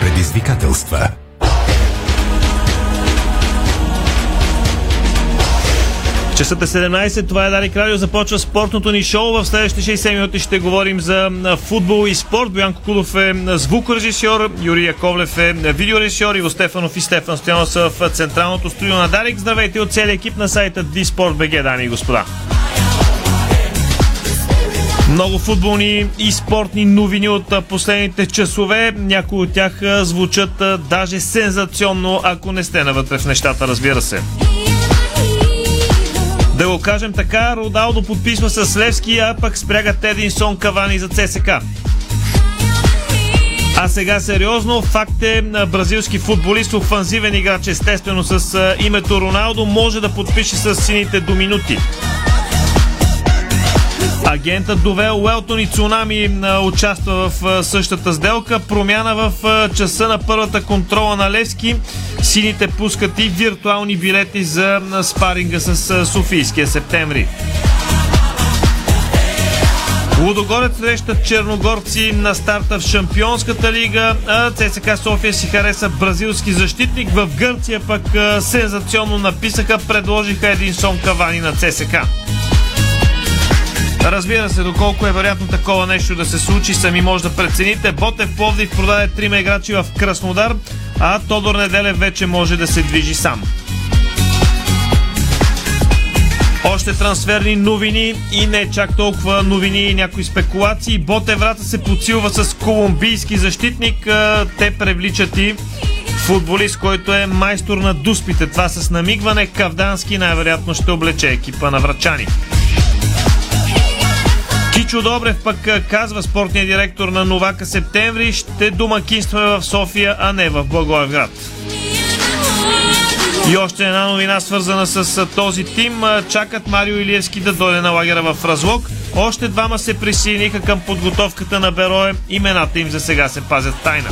предизвикателства. Часът е 17, това е Дарик Радио, започва спортното ни шоу. В следващите 60 минути ще говорим за футбол и спорт. Боян Кукулов е звукорежисьор, Юрий Яковлев е видеорежисьор, Иво Стефанов и Стефан Стоянов са в централното студио на Дарик. Здравейте от целия екип на сайта DSport.bg, дами и господа. Много футболни и спортни новини от последните часове. Някои от тях звучат даже сензационно, ако не сте навътре в нещата, разбира се. Да го кажем така, Родалдо подписва с Левски, а пък спрягат Единсон Кавани за ЦСК. А сега сериозно, факт е бразилски футболист, офанзивен играч, естествено с името Роналдо, може да подпише с сините до минути. Агентът довел Уелтон и Цунами участва в същата сделка. Промяна в часа на първата контрола на Левски. Сините пускат и виртуални билети за спаринга с Софийския септември. Лудогорец срещат черногорци на старта в Шампионската лига, а ЦСКА София си хареса бразилски защитник. В Гърция пък сензационно написаха, предложиха един сон кавани на ЦСКА. Разбира се, доколко е вероятно такова нещо да се случи, сами може да прецените. Ботев Пловдив продаде трима играчи в Краснодар, а Тодор Неделев вече може да се движи сам. Още трансферни новини и не чак толкова новини и някои спекулации. Ботеврата се подсилва с колумбийски защитник. Те привличат и футболист, който е майстор на дуспите. Това с намигване Кавдански най-вероятно ще облече екипа на врачани. Кичо Добрев пък казва спортния директор на Новака Септември, ще домакинстваме в София, а не в Благоевград. И още една новина свързана с този тим. Чакат Марио Илиевски да дойде на лагера в Разлог. Още двама се присъединиха към подготовката на Берое. Имената им за сега се пазят тайна.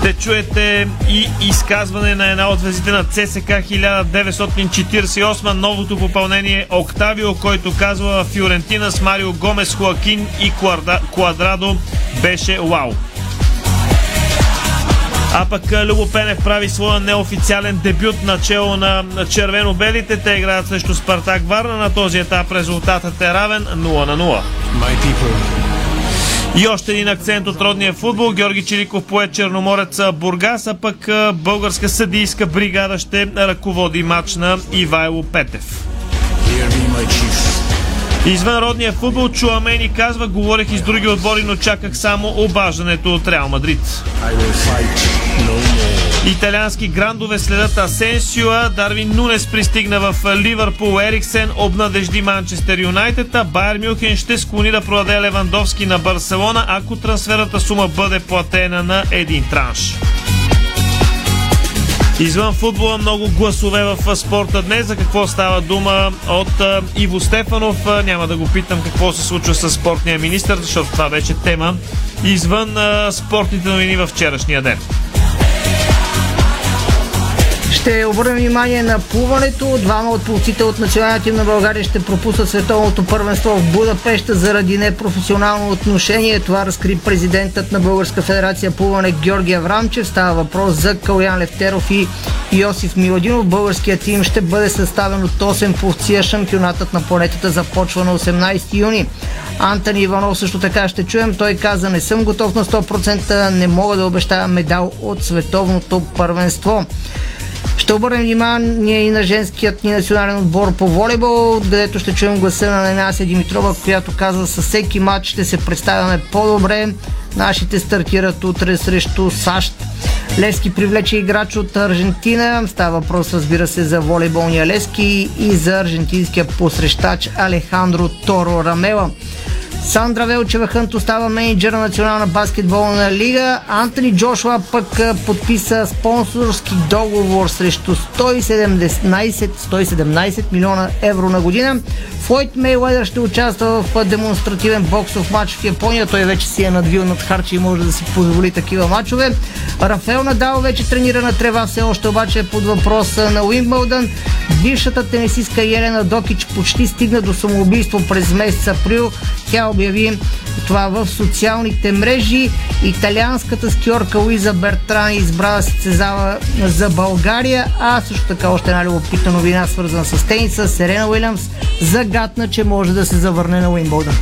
Ще чуете и изказване на една от звездите на ЦСК 1948, новото попълнение Октавио, който казва Фиорентина с Марио Гомес, Хуакин и Квадрадо беше вау. А пък Любо Пенев прави своя неофициален дебют на чело на червено-белите. Те играят срещу Спартак Варна. На този етап резултатът е равен 0 на 0. И още един акцент от родния футбол. Георги Чириков поет Черноморец Бургас, а пък българска съдийска бригада ще ръководи матч на Ивайло Петев. Извън родния футбол Чуамени казва, говорех и с други отбори, но чаках само обаждането от Реал Мадрид. Италиански грандове следят Асенсио, Дарвин Нунес пристигна в Ливърпул, Ериксен обнадежди Манчестър Юнайтед, Байер Мюхен ще склони да продаде Левандовски на Барселона, ако трансферната сума бъде платена на един транш. Извън футбола много гласове в спорта днес. За какво става дума от Иво Стефанов? Няма да го питам какво се случва с спортния министр, защото това вече тема извън спортните новини във вчерашния ден. Ще обърнем внимание на плуването. Двама от пловците от националния тим на България ще пропуснат световното първенство в Будапеща заради непрофесионално отношение. Това разкри президентът на Българска федерация плуване Георгия Аврамчев. Става въпрос за Калян Левтеров и Йосиф Миладинов. Българският тим ще бъде съставен от 8 пловци, шампионатът на планетата започва на 18 юни. Антони Иванов също така ще чуем. Той каза, не съм готов на 100%, не мога да обещая медал от световното първенство. Ще обърнем внимание и на женският ни национален отбор по волейбол, където ще чуем гласа на Ненася Димитрова, която казва със всеки матч ще се представяме по-добре. Нашите стартират утре срещу САЩ. Лески привлече играч от Аржентина. Става въпрос, разбира се, за волейболния Лески и за аржентинския посрещач Алехандро Торо Рамела. Сандра Велчева Хънт остава менеджер на Национална баскетболна лига. Антони Джошуа пък подписа спонсорски договор срещу 117, 117 милиона евро на година. Флойд Мейлайдер ще участва в демонстративен боксов матч в Япония. Той вече си е надвил над харча и може да си позволи такива матчове. Рафаел Надал вече тренира на трева, все още обаче е под въпроса на Уимбълдън. Бившата тенисистка Елена Докич почти стигна до самоубийство през месец април. Тя обяви това в социалните мрежи. Италианската скиорка Луиза Бертрани избра да се състезава за България, а също така още една любопитна новина, свързана с тениса. Серена Уилямс загадна, че може да се завърне на Уимбълдън.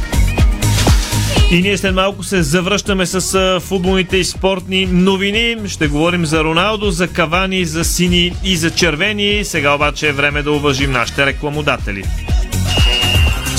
И ние след малко се завръщаме с футболните и спортни новини. Ще говорим за Роналдо, за Кавани, за сини и за червени. Сега обаче е време да уважим нашите рекламодатели.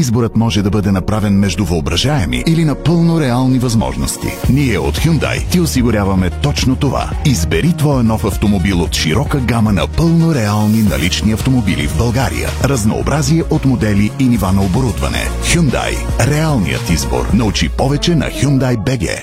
Изборът може да бъде направен между въображаеми или напълно реални възможности. Ние от Hyundai ти осигуряваме точно това. Избери твоя нов автомобил от широка гама на пълно реални налични автомобили в България. Разнообразие от модели и нива на оборудване. Hyundai. Реалният избор. Научи повече на Hyundai BG.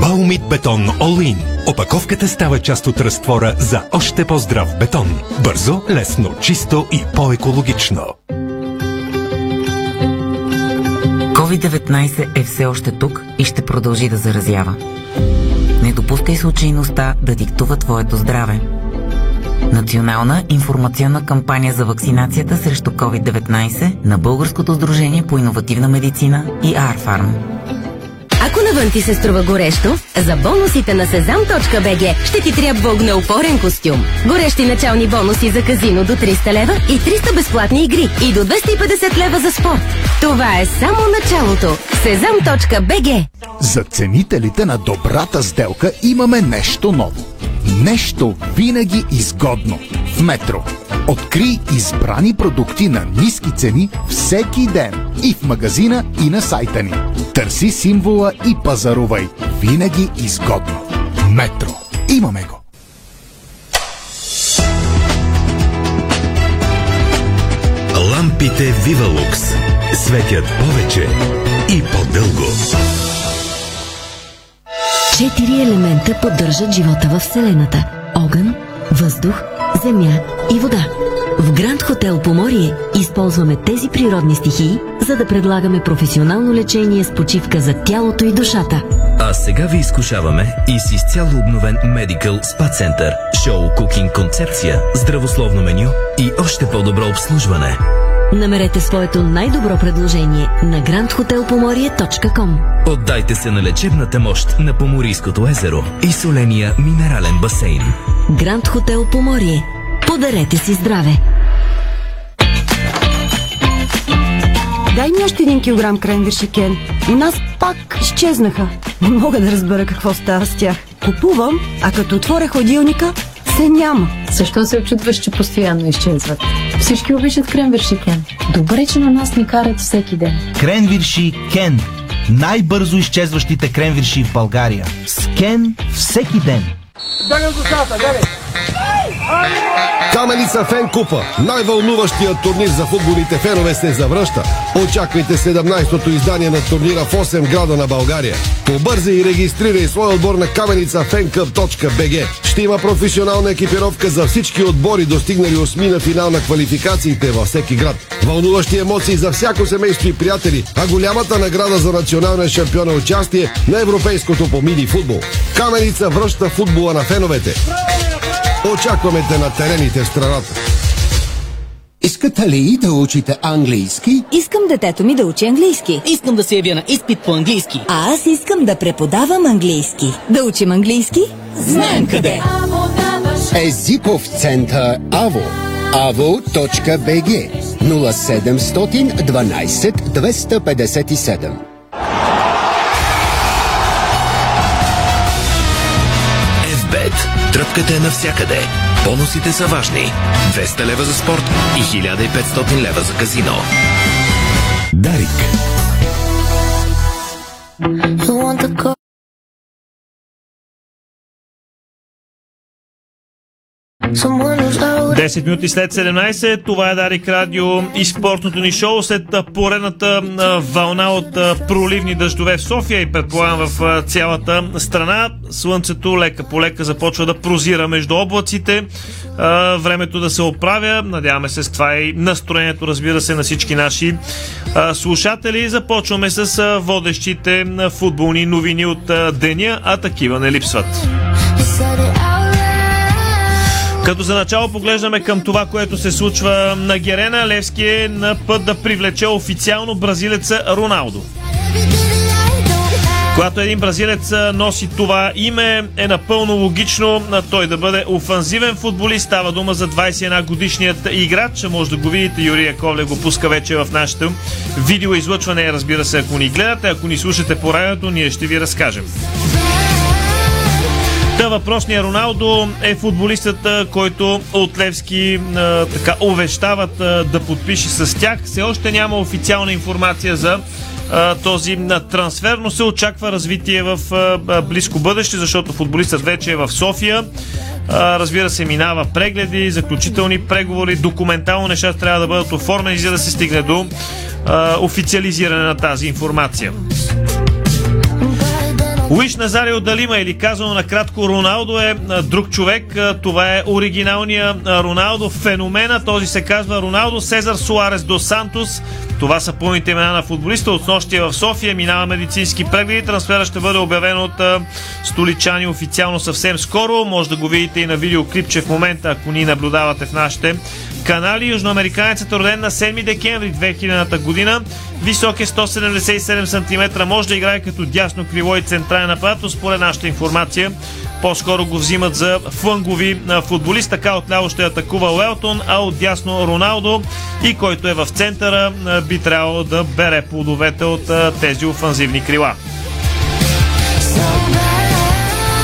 Баумит бетон In. Опаковката става част от разтвора за още по-здрав бетон. Бързо, лесно, чисто и по-екологично. COVID-19 е все още тук и ще продължи да заразява. Не допускай случайността да диктува твоето здраве. Национална информационна кампания за вакцинацията срещу COVID-19 на Българското сдружение по иновативна медицина и Арфарм. Ако навън ти се струва горещо, за бонусите на sezam.bg ще ти трябва огнеупорен костюм. Горещи начални бонуси за казино до 300 лева и 300 безплатни игри и до 250 лева за спорт. Това е само началото. sezam.bg За ценителите на добрата сделка имаме нещо ново. Нещо винаги изгодно. В Метро. Откри избрани продукти на ниски цени всеки ден. И в магазина, и на сайта ни. Търси символа и пазарувай. Винаги изгодно. Метро. Имаме го. Лампите Вивалукс светят повече и по-дълго. Четири елемента поддържат живота в Вселената. Огън, въздух, земя и вода. В Гранд Хотел Поморие използваме тези природни стихии, за да предлагаме професионално лечение с почивка за тялото и душата. А сега ви изкушаваме и с изцяло обновен Medical Spa Center, шоу кукинг концепция, здравословно меню и още по-добро обслужване. Намерете своето най-добро предложение на grandhotelpomorie.com Отдайте се на лечебната мощ на Поморийското езеро и соления минерален басейн. Гранд Хотел Поморие. Подарете си здраве! Дай ми още един килограм кренвирши, Кен. У нас пак изчезнаха. Не мога да разбера какво става с тях. Купувам, а като отворя ходилника, се няма. Защо се очудваш, че постоянно изчезват? Всички обичат кренвирши, Кен. Добре, че на нас ни карат всеки ден. Кренвирши Кен. Най-бързо изчезващите кренвирши в България. С Кен всеки ден. Каменица Фен Купа. Най-вълнуващият турнир за футболните фенове се завръща. Очаквайте 17-то издание на турнира в 8 града на България. Побързай и регистрирай свой отбор на каменицафенкъп.бг. Ще има професионална екипировка за всички отбори, достигнали осми на финал на квалификациите във всеки град. Вълнуващи емоции за всяко семейство и приятели, а голямата награда за националния шампион е участие на европейското по мини футбол. Каменица връща футбола на феновете. Очакваме те на терените в страната. Искате ли да учите английски? Искам детето ми да учи английски. Искам да се явя на изпит по английски. А аз искам да преподавам английски. Да учим английски? Знаем къде! Езиков център АВО avo.bg 0712 257 FBET. Тръпката е навсякъде. Бонусите са важни. 200 лева за спорт и 1500 лева за казино. Дарик. 10 минути след 17, това е Дарик Радио и спортното ни шоу след поредната вълна от проливни дъждове в София и предполагам в цялата страна. Слънцето лека по лека започва да прозира между облаците. Времето да се оправя. Надяваме се с това и настроението, разбира се, на всички наши слушатели. Започваме с водещите футболни новини от деня, а такива не липсват. Като за начало поглеждаме към това, което се случва на Герена, Левски е на път да привлече официално бразилеца Роналдо. Когато един бразилец носи това име, е напълно логично той да бъде офанзивен футболист. Става дума за 21 годишният играч. Може да го видите, Юрия Ковле го пуска вече в нашето видеоизлъчване. Разбира се, ако ни гледате, ако ни слушате по радиото, ние ще ви разкажем. Та въпросния Роналдо е футболистът, който от Левски а, така увещават а, да подпише с тях. Все още няма официална информация за а, този а, трансфер, но се очаква развитие в а, близко бъдеще, защото футболистът вече е в София. А, разбира се, минава прегледи, заключителни преговори, документално нещата трябва да бъдат оформени, за да се стигне до а, официализиране на тази информация. Луиш Назарио Далима или казано накратко Роналдо е друг човек. Това е оригиналния Роналдо, феномена. Този се казва Роналдо Сезар Суарес до Сантос. Това са пълните имена на футболиста. От нощия в София минава медицински прегледи. Трансфера ще бъде обявен от столичани официално съвсем скоро. Може да го видите и на видеоклипче в момента, ако ни наблюдавате в нашите канали. Южноамериканецът е роден на 7 декември 2000 година. Висок е 177 см. Може да играе като дясно криво и централен нападател. Според нашата информация, по-скоро го взимат за флангови футболист. Така отляво ще атакува Уелтон, а от дясно Роналдо и който е в центъра би трябвало да бере плодовете от тези офанзивни крила.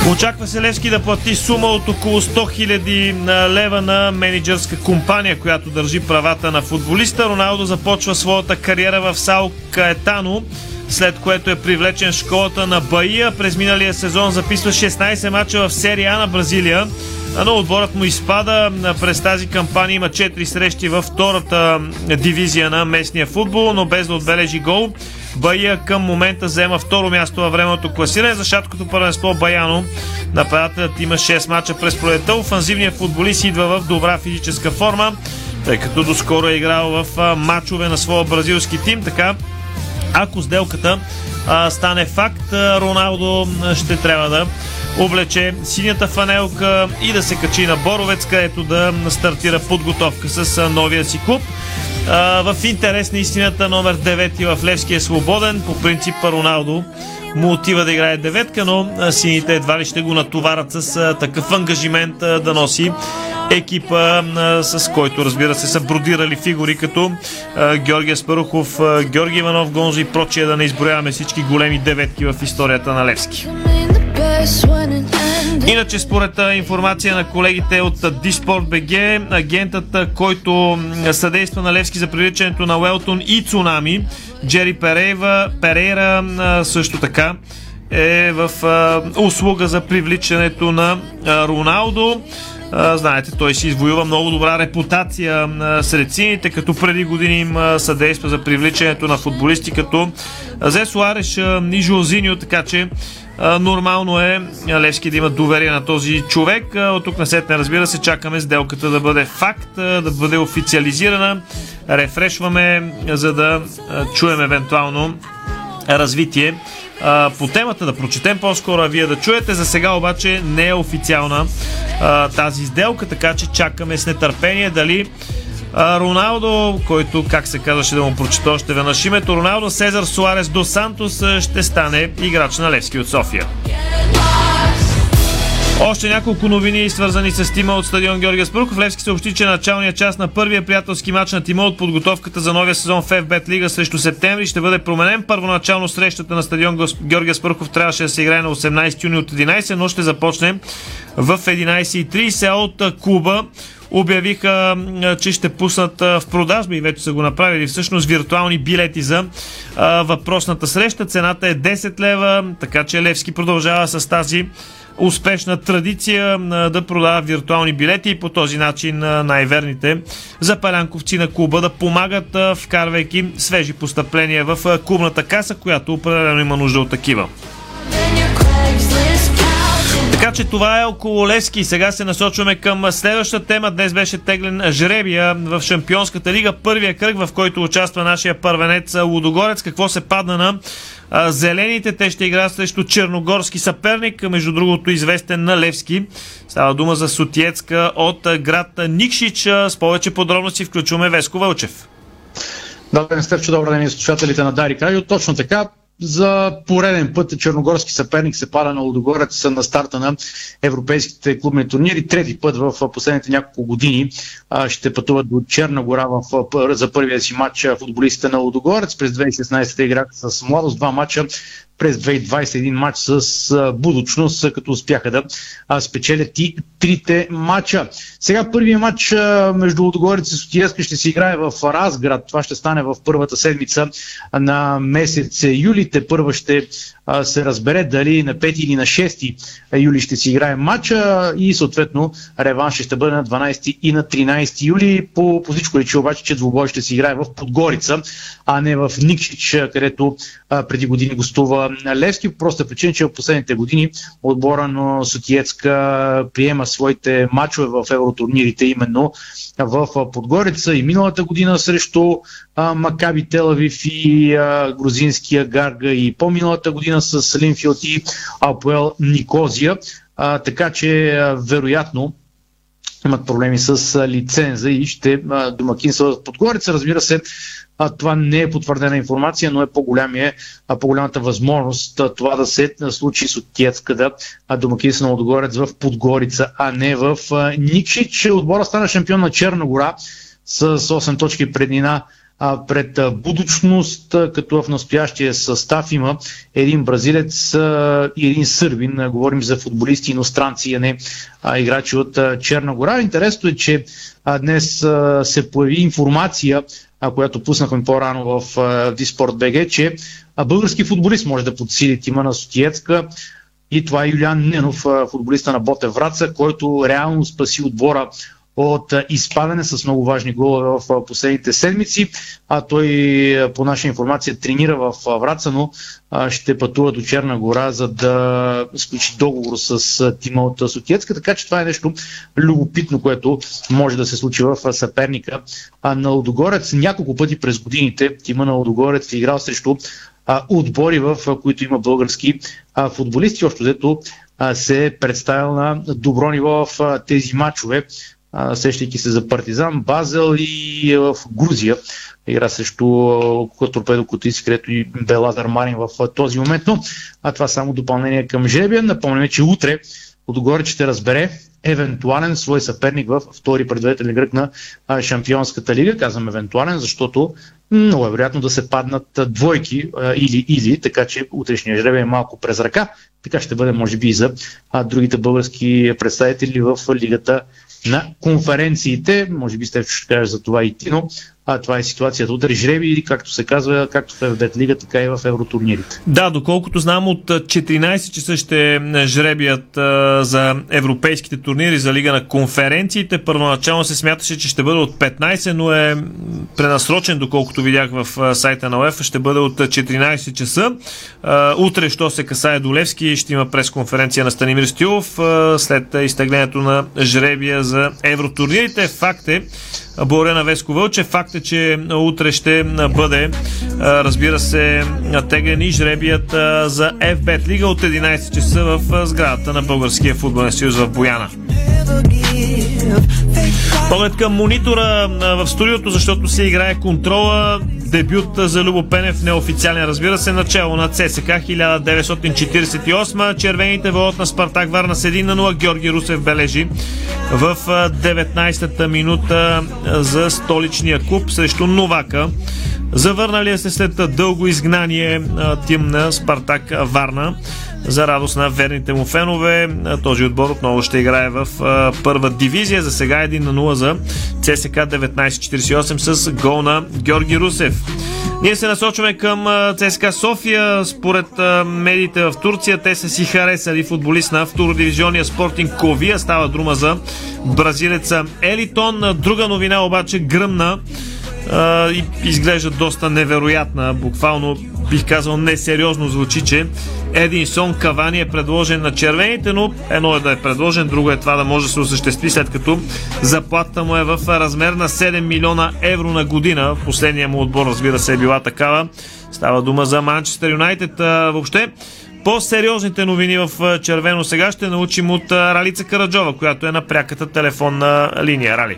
Очаква се Левски да плати сума от около 100 000 лева на менеджерска компания, която държи правата на футболиста. Роналдо започва своята кариера в Сао Каетано, след което е привлечен в школата на Баия. През миналия сезон записва 16 мача в серия А на Бразилия, но отборът му изпада. През тази кампания има 4 срещи във втората дивизия на местния футбол, но без да отбележи гол. Баия към момента взема второ място във времето класиране. За шаткото първенство Баяно нападателят има 6 мача през пролета. Офанзивният футболист идва в добра физическа форма, тъй като доскоро е играл в мачове на своя бразилски тим. Така, ако сделката а, стане факт, Роналдо ще трябва да облече синята фанелка и да се качи на Боровец, където да стартира подготовка с новия си клуб. В интерес на истината номер 9 в Левски е свободен. По принцип Роналдо му отива да играе деветка, но сините едва ли ще го натоварят с такъв ангажимент да носи екипа, с който разбира се са бродирали фигури като Георгия Спарухов, Георги Иванов, Гонзо и прочие да не изброяваме всички големи деветки в историята на Левски. Иначе според информация на колегите от Диспорт БГ, агентът, който съдейства на Левски за привличането на Уелтон и Цунами, Джери Перейва, Перейра също така е в услуга за привличането на Роналдо. Знаете, той си извоюва много добра репутация сред сините, като преди години им съдейства за привличането на футболисти като Зе Суареш и Жозиньо, така че нормално е Левски да има доверие на този човек. От тук на сетне, разбира се, чакаме сделката да бъде факт, да бъде официализирана. Рефрешваме, за да чуем евентуално развитие по темата, да прочетем по-скоро, а вие да чуете. За сега обаче не е официална а, тази сделка, така че чакаме с нетърпение дали а, Роналдо, който, как се казваше да му прочета още веднъж името, Роналдо Сезар Суарес до Сантос ще стане играч на Левски от София. Още няколко новини, свързани с тима от стадион Георгия Спарухов. Левски съобщи, че началният част на първия приятелски матч на тима от подготовката за новия сезон в FBET Лига срещу септември ще бъде променен. Първоначално срещата на стадион Георгия Спарухов трябваше да се играе на 18 юни от 11, но ще започне в 11.30 от клуба обявиха, че ще пуснат в продажба и вече са го направили всъщност виртуални билети за въпросната среща. Цената е 10 лева, така че Левски продължава с тази успешна традиция да продава виртуални билети и по този начин най-верните запалянковци на клуба да помагат, вкарвайки свежи постъпления в клубната каса, която определено има нужда от такива. Така че това е около Левски. Сега се насочваме към следващата тема. Днес беше теглен жребия в Шампионската лига. Първия кръг, в който участва нашия първенец Лудогорец. Какво се падна на зелените? Те ще играят срещу черногорски съперник, между другото известен на Левски. Става дума за Сотиецка от град Никшич. С повече подробности включваме Веско Вълчев. Добър ден, Стефчо, добър ден и слушателите на Дарик Радио. Точно така, за пореден път черногорски съперник се пада на Лудогорец на старта на европейските клубни турнири. Трети път в последните няколко години ще пътуват до Черна гора в, за първия си матч футболистите на Лудогорец. През 2016 играха с младост два матча през 2021 матч с будучност, като успяха да спечелят и трите матча. Сега първият матч между Лудогорец и Сотиеска ще се играе в Разград. Това ще стане в първата седмица на месец юли. Те първа ще се разбере дали на 5 или на 6 юли ще си играе матча и съответно реванш ще бъде на 12 и на 13 юли. По, по всичко личи обаче, че двубой ще си играе в Подгорица, а не в Никшич, където преди години гостува Левски. По проста причина, че в последните години отбора на Сотиецка приема своите матчове в евротурнирите именно в Подгорица и миналата година срещу Макаби Телавив и а, грузинския Гарга и по-миналата година с Линфилд и Апуел Никозия. А, така че а, вероятно имат проблеми с лиценза и ще домакинства в Подгорица. Разбира се, а, това не е потвърдена информация, но е по-голямия, а, по-голямата възможност а, това да се случи с Отиецка да домакинства на Отгорец в Подгорица, а не в а, Никшич. Отбора стана шампион на Черна гора с 8 точки преднина а, пред а, будучност, а, като в настоящия състав има един бразилец а, и един сърбин. А, говорим за футболисти иностранци, а не а, играчи от а, Черна гора. Интересно е, че а, днес а, се появи информация, а, която пуснахме по-рано в Диспорт БГ, че български футболист може да подсили тима на Сотиецка. И това е Юлиан Ненов, футболиста на Боте Враца, който реално спаси отбора от изпадане с много важни голове в последните седмици. А той, по наша информация, тренира в Враца, но ще пътува до Черна гора, за да сключи договор с тима от Сотиецка. Така че това е нещо любопитно, което може да се случи в съперника на Лодогорец. Няколко пъти през годините тима на Лодогорец е играл срещу отбори, в които има български футболисти. Още взето се е представил на добро ниво в тези матчове сещайки се за Партизан, Базел и в Грузия. Игра срещу Торпедо Котис, където и бе Лазар Марин в този момент. Но а това само допълнение към жребия. Напомняме, че утре отгоре ще разбере евентуален свой съперник в втори предварителен кръг на Шампионската лига. Казвам евентуален, защото много е вероятно да се паднат двойки или или, така че утрешния жребий е малко през ръка. Така ще бъде, може би, и за другите български представители в лигата на конференциите. Може би сте ще кажеш за това и ти, но а, това е ситуацията. Удари жреби, както се казва, както в ФБТ лига, така и в евротурнирите. Да, доколкото знам, от 14 часа ще жребият а, за европейските турнири за лига на конференциите. Първоначално се смяташе, че ще бъде от 15, но е пренасрочен, доколкото видях в сайта на УЕФ, ще бъде от 14 часа. А, утре, що се касае до Левски, ще има пресконференция на Станимир Стилов а, след изтеглянето на жребия за евротурнирите. Факт е, Борена Веско Вълче. Факт е, че утре ще бъде, разбира се, теглен и жребият за FBET Лига от 11 часа в сградата на Българския футболен съюз в Бояна. Поглед към монитора в студиото, защото се играе контрола. Дебют за Любо Пенев, неофициален, разбира се, начало на ЦСК 1948. Червените водят на Спартак Варна с 1 на 0. Георги Русев бележи в 19-та минута за столичния клуб срещу Новака. Завърналия се след дълго изгнание тим на Спартак Варна. За радост на верните му фенове, този отбор отново ще играе в първа дивизия. За сега 1 на 0 за ЦСК 1948 с гол на Георги Русев. Ние се насочваме към ЦСКА София. Според медиите в Турция, те са си харесали футболист на втородивизионния спортинг Ковия. Става дума за бразилеца Елитон. Друга новина обаче гръмна и изглежда доста невероятна. Буквално бих казал несериозно звучи, че Единсон Кавани е предложен на червените, но едно е да е предложен, друго е това да може да се осъществи след като заплатата му е в размер на 7 милиона евро на година. Последния му отбор, разбира се, е била такава. Става дума за Манчестър Юнайтед. Въобще, по-сериозните новини в червено сега ще научим от Ралица Караджова, която е на пряката телефонна линия. Рали.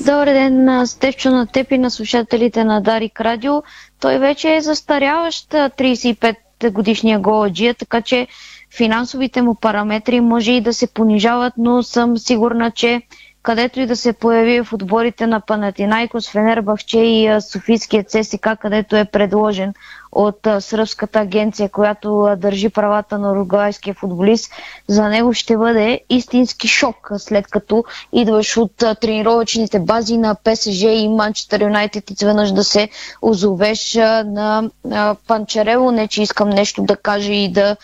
Добър ден, Стефчо, на теб и на слушателите на Дарик Радио. Той вече е застаряващ 35 годишния голаджия, така че финансовите му параметри може и да се понижават, но съм сигурна, че където и да се появи в отборите на Панатинайкос, Фенербахче и Софийския ЦСК, където е предложен от сръбската агенция, която държи правата на уругвайския футболист, за него ще бъде истински шок, след като идваш от тренировъчните бази на ПСЖ и Манчестър Юнайтед изведнъж да се озовеш на Панчарело. Не, че искам нещо да кажа и да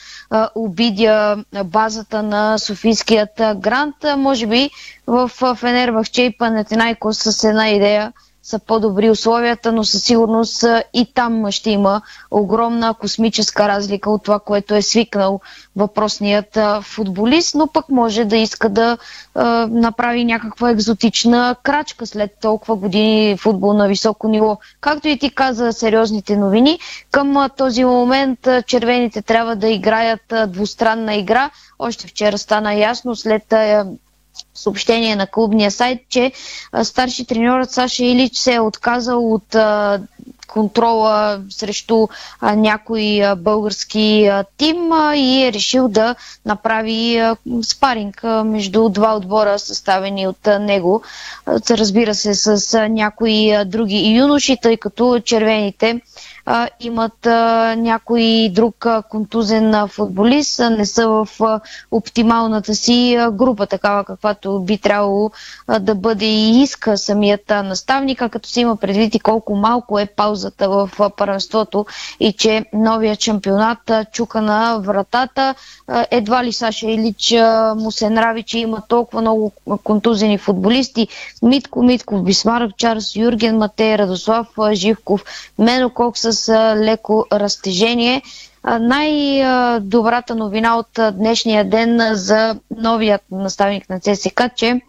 обидя базата на Софийският грант. Може би в Фенербахче и Панатинайкос с една идея – са по-добри условията, но със сигурност и там ще има огромна космическа разлика от това, което е свикнал въпросният футболист, но пък може да иска да е, направи някаква екзотична крачка след толкова години футбол на високо ниво. Както и ти каза, сериозните новини, към този момент червените трябва да играят двустранна игра. Още вчера стана ясно след съобщение на клубния сайт, че старши треньорът Саша Илич се е отказал от контрола срещу а, някой български тим и е решил да направи спаринг между два отбора, съставени от него. Разбира се, с някои други юноши, тъй като червените имат а, някой друг контузен футболист, не са в оптималната си група, такава каквато би трябвало да бъде и иска самият наставник, а като се има предвид и колко малко е паузата в а, първенството и че новия чемпионат чука на вратата. Едва ли Саша Илич му се нрави, че има толкова много контузени футболисти. Митко Митков, Бисмарък Чарлз, Юрген Матей, Радослав Живков, Мено Кок с леко разтежение. Най-добрата новина от днешния ден за новият наставник на ЦСК, че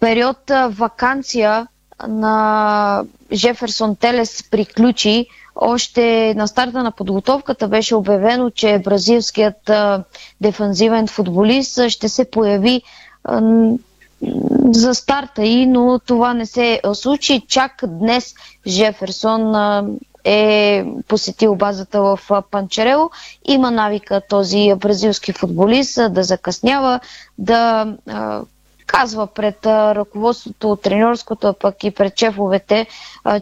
период вакансия на Жеферсон Телес приключи. Още на старта на подготовката беше обявено, че бразилският дефанзивен футболист ще се появи за старта и, но това не се случи. Чак днес Жеферсон е посетил базата в Панчерело. Има навика този бразилски футболист да закъснява, да казва пред ръководството, тренерското, пък и пред чефовете,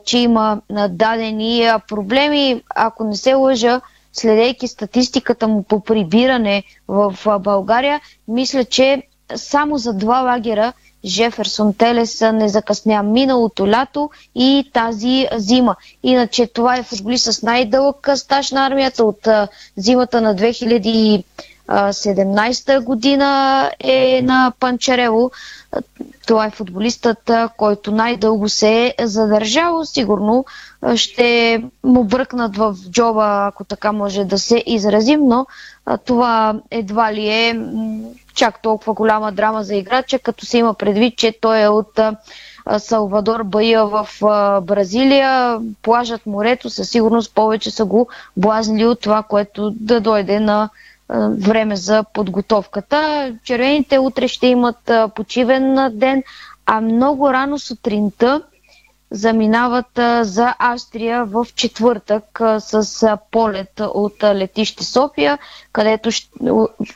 че има дадени проблеми. Ако не се лъжа, следейки статистиката му по прибиране в България, мисля, че само за два лагера Жеферсон Телес не закъсня миналото лято и тази зима. Иначе това е футболист с най-дълъг стаж на армията от зимата на 2017 година е на Панчарело. Това е футболистът, който най-дълго се е задържал. Сигурно ще му бръкнат в джоба, ако така може да се изразим, но това едва ли е чак толкова голяма драма за играча, като се има предвид, че той е от Салвадор Бая в Бразилия. Плажът морето със сигурност повече са го блазни от това, което да дойде на време за подготовката. Червените утре ще имат почивен ден, а много рано сутринта заминават за Австрия в четвъртък с полет от летище София, където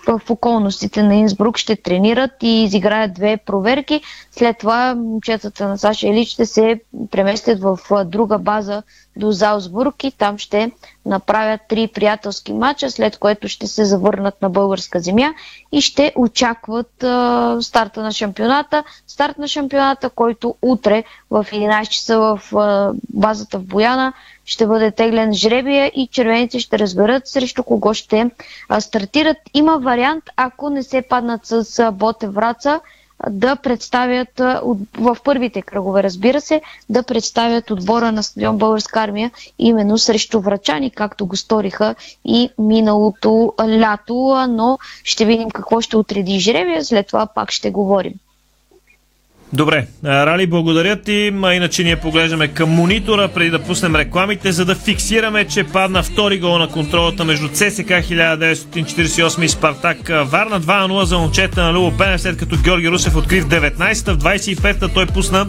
в околностите на Инсбрук ще тренират и изиграят две проверки. След това момчетата на Саша Елич ще се преместят в друга база до Залсбург и там ще направят три приятелски матча, след което ще се завърнат на българска земя и ще очакват а, старта на шампионата. Старт на шампионата, който утре в 11 часа в а, базата в Бояна ще бъде теглен жребия и червените ще разберат срещу кого ще стартират. Има вариант, ако не се паднат с Боте Враца, да представят в първите кръгове, разбира се, да представят отбора на стадион Българска армия именно срещу врачани, както го сториха и миналото лято, но ще видим какво ще отреди жребия, след това пак ще говорим. Добре, Рали, благодаря ти. А иначе ние поглеждаме към монитора, преди да пуснем рекламите, за да фиксираме, че падна втори гол на контролата между ЦСК 1948 и Спартак Варна 2-0 за момчета на Любо Бенев, след като Георги Русев откри в 19-та, в 25-та той пусна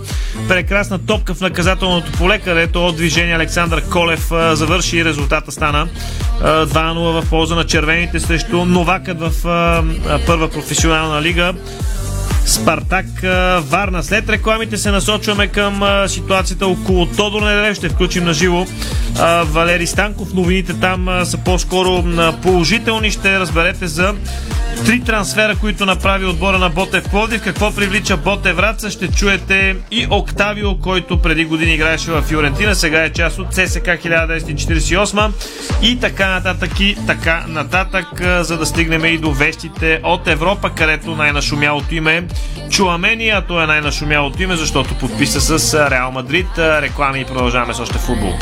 прекрасна топка в наказателното поле, където от движение Александър Колев завърши и резултата стана 2-0 в полза на червените срещу новакът в първа професионална лига. Спартак Варна. След рекламите се насочваме към ситуацията около Тодор Неделев. Ще включим на живо Валери Станков. Новините там са по-скоро положителни. Ще разберете за три трансфера, които направи отбора на Ботев Плодив. Какво привлича Боте Враца? Ще чуете и Октавио, който преди години играеше в Фиорентина. Сега е част от ЦСК 1948 и така нататък и така нататък, за да стигнем и до вестите от Европа, където най-нашумялото име Чуамени, а то е най-нашумялото име, защото подписа с Реал Мадрид. Реклами и продължаваме с още футбол.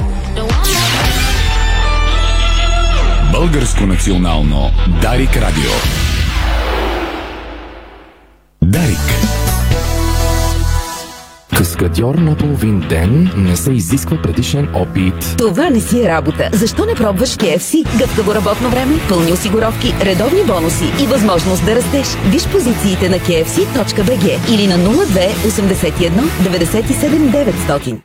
Българско национално Дарик Радио. Дарик. Каскадьор на половин ден не се изисква предишен опит. Това не си е работа. Защо не пробваш KFC? Гъвкаво работно време, пълни осигуровки, редовни бонуси и възможност да растеш. Виж позициите на kfc.bg или на 02 81 97 900.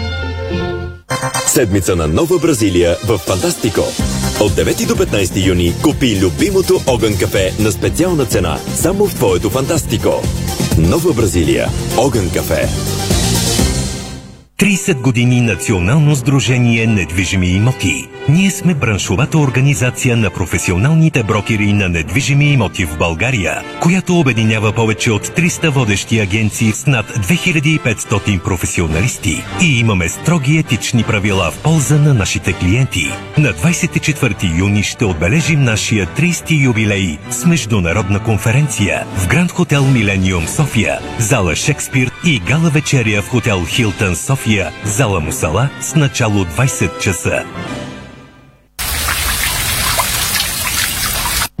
Седмица на Нова Бразилия в Фантастико. От 9 до 15 юни купи любимото огън кафе на специална цена само в твоето Фантастико. Нова Бразилия. Огън кафе. 30 години Национално сдружение недвижими имоти. Ние сме браншовата организация на професионалните брокери на недвижими имоти в България, която обединява повече от 300 водещи агенции с над 2500 професионалисти. И имаме строги етични правила в полза на нашите клиенти. На 24 юни ще отбележим нашия 30 юбилей с международна конференция в Гранд Хотел Милениум София, зала Шекспир и гала вечеря в хотел Хилтън София, зала Мусала с начало 20 часа.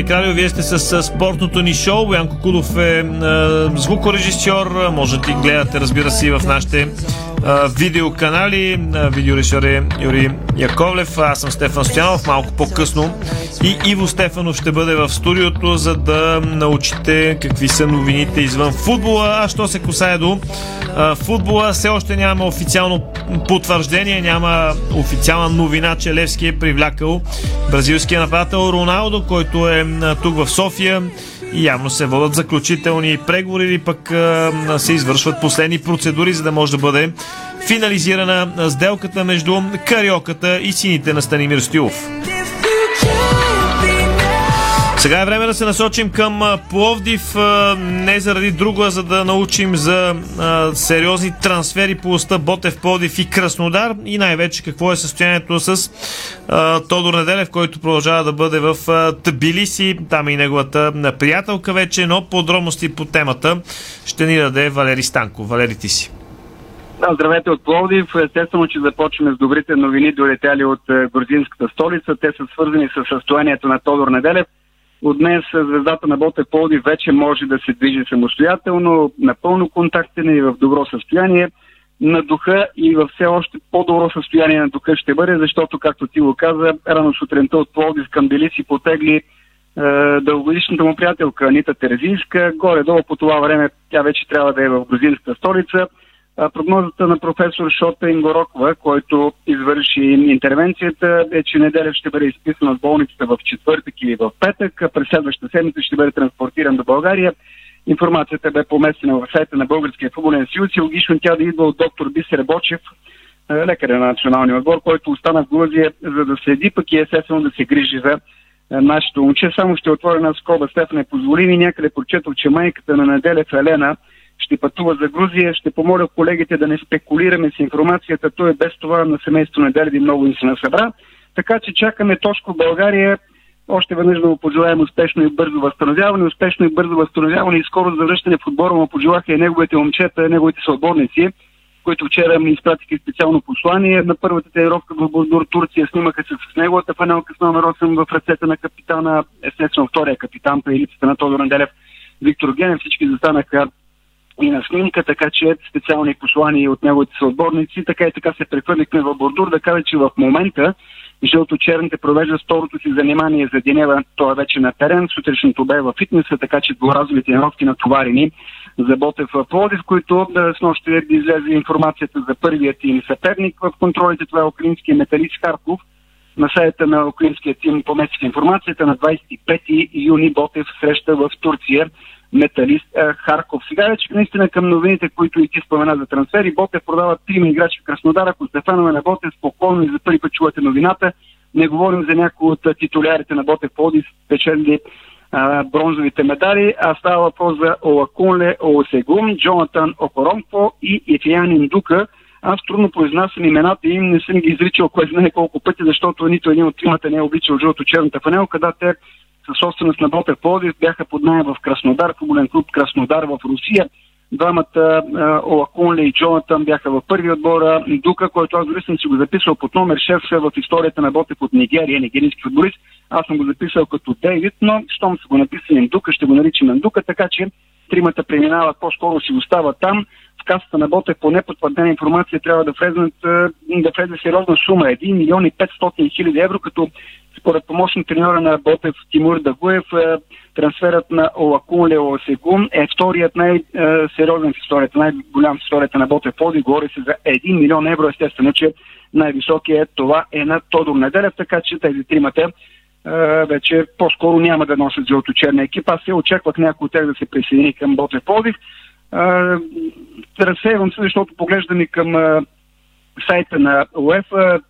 Дарик Радио. Вие сте с, спортното ни шоу. Янко Кудов е, е звукорежисьор. Можете да гледате, разбира се, и в нашите видеоканали. Видеорежисьор е Юрий Яковлев. Аз съм Стефан Стоянов. Малко по-късно и Иво Стефанов ще бъде в студиото, за да научите какви са новините извън футбола. А що се касае до футбола, все още няма официално потвърждение, няма официална новина, че Левски е привлякал бразилския нападател Роналдо, който е тук в София явно се водят заключителни преговори или пък а, се извършват последни процедури, за да може да бъде финализирана сделката между Кариоката и сините на Станимир Стилов. Сега е време да се насочим към Пловдив, не заради друго, а за да научим за сериозни трансфери по оста Ботев, Пловдив и Краснодар и най-вече какво е състоянието с Тодор Неделев, който продължава да бъде в Тбилиси. Там и неговата приятелка вече, но подробности по темата ще ни даде Валери Станко. Валери ти си. Да, здравейте от Пловдив. Естествено, че започваме с добрите новини, долетяли от грузинската столица. Те са свързани с състоянието на Тодор Неделев. От днес звездата на Боте Полди вече може да се движи самостоятелно, напълно контактен и в добро състояние на духа и в все още по-добро състояние на духа ще бъде, защото, както ти го каза, рано сутринта от Пловдив към си потегли е, дългогодишната му приятелка Анита Терезийска. Горе-долу по това време тя вече трябва да е в грузинската столица прогнозата на професор Шота Ингороква, който извърши интервенцията, е, че неделя ще бъде изписан от болницата в четвъртък или в петък, през следващата седмица ще бъде транспортиран до България. Информацията бе поместена в сайта на Българския футболен съюз и логично тя да идва от доктор Бисер Бочев, лекар на националния отбор, който остана в Грузия, за да следи пък и естествено да се грижи за нашето момче. Само ще отворя една скоба, Стефане, позволи ми някъде прочетох, че майката на неделя в Елена ще пътува за Грузия. Ще помоля колегите да не спекулираме с информацията. Той е без това на семейство Неделди много им се насъбра. Така че чакаме точка в България. Още веднъж да му пожелаем успешно и бързо възстановяване, успешно и бързо възстановяване и скоро завръщане в отбора му пожелаха и неговите момчета, неговите съотборници, които вчера ми изпратиха специално послание. На първата тренировка в Бордур, Турция, снимаха се с неговата фанелка с номер 8 в ръцете на капитана, естествено втория капитан при липсата на Тодор Анделев, Виктор Генев. Всички застанаха и на снимка, така че специални послания от неговите съотборници. Така и така се прехвърлихме в Бордур да кажа, че в момента жълто-черните провежда второто си занимание за денева. Той е вече на терен. Сутрешното бе в фитнеса, така че дворазови тренировки натоварени за Ботев в Плодив, които да, с нощи излезе информацията за първият им съперник в контролите. Това е украинския металист Харков. На сайта на украинския тим поместих информацията на 25 юни Ботев среща в Турция металист е, Харков. Сега вече наистина към новините, които и ти спомена за трансфери. Ботев продава трима играчи в Краснодар. Ако Стефанове на Ботев спокойно и за първи път чувате новината, не говорим за някои от титулярите на Ботев Поди, спечели бронзовите медали, а става въпрос за Олакунле Олсегум, Джонатан Окоромпо и Етиян Индука. Аз трудно произнасям имената им, не съм ги изричал кой знае колко пъти, защото нито един от тримата не е обичал жълто-черната фанелка. Да, те собственост на Ботев Пловдив бяха под найем в Краснодар, футболен клуб Краснодар в Русия. Двамата Олакунле и Джонатан бяха в първи отбор. Дука, който аз дори съм си го записал под номер 6 в историята на Ботев от Нигерия, нигерийски футболист. Аз съм го записал като Дейвид, но щом са го написали Дука, ще го наричаме Дука, така че тримата преминават, по-скоро си остават там. В касата на Ботев по непотвърдена информация трябва да влезе, да влезе сериозна сума 1 милион и 500 хиляди евро, като според помощник треньора на Ботев Тимур Дагуев, е, трансферът на Олакун Лео Сегун е вторият най-сериозен в историята, най-голям в историята на Ботев Поди. Говори се за 1 милион евро. Естествено, че най-високият това е на Тодор Неделев, така че тези тримата е, вече по-скоро няма да носят жълто-черна екип. Аз се очаквах някой от тях да се присъедини към Ботев Подив. Е, разсейвам се, защото поглеждаме към сайта на УЕФА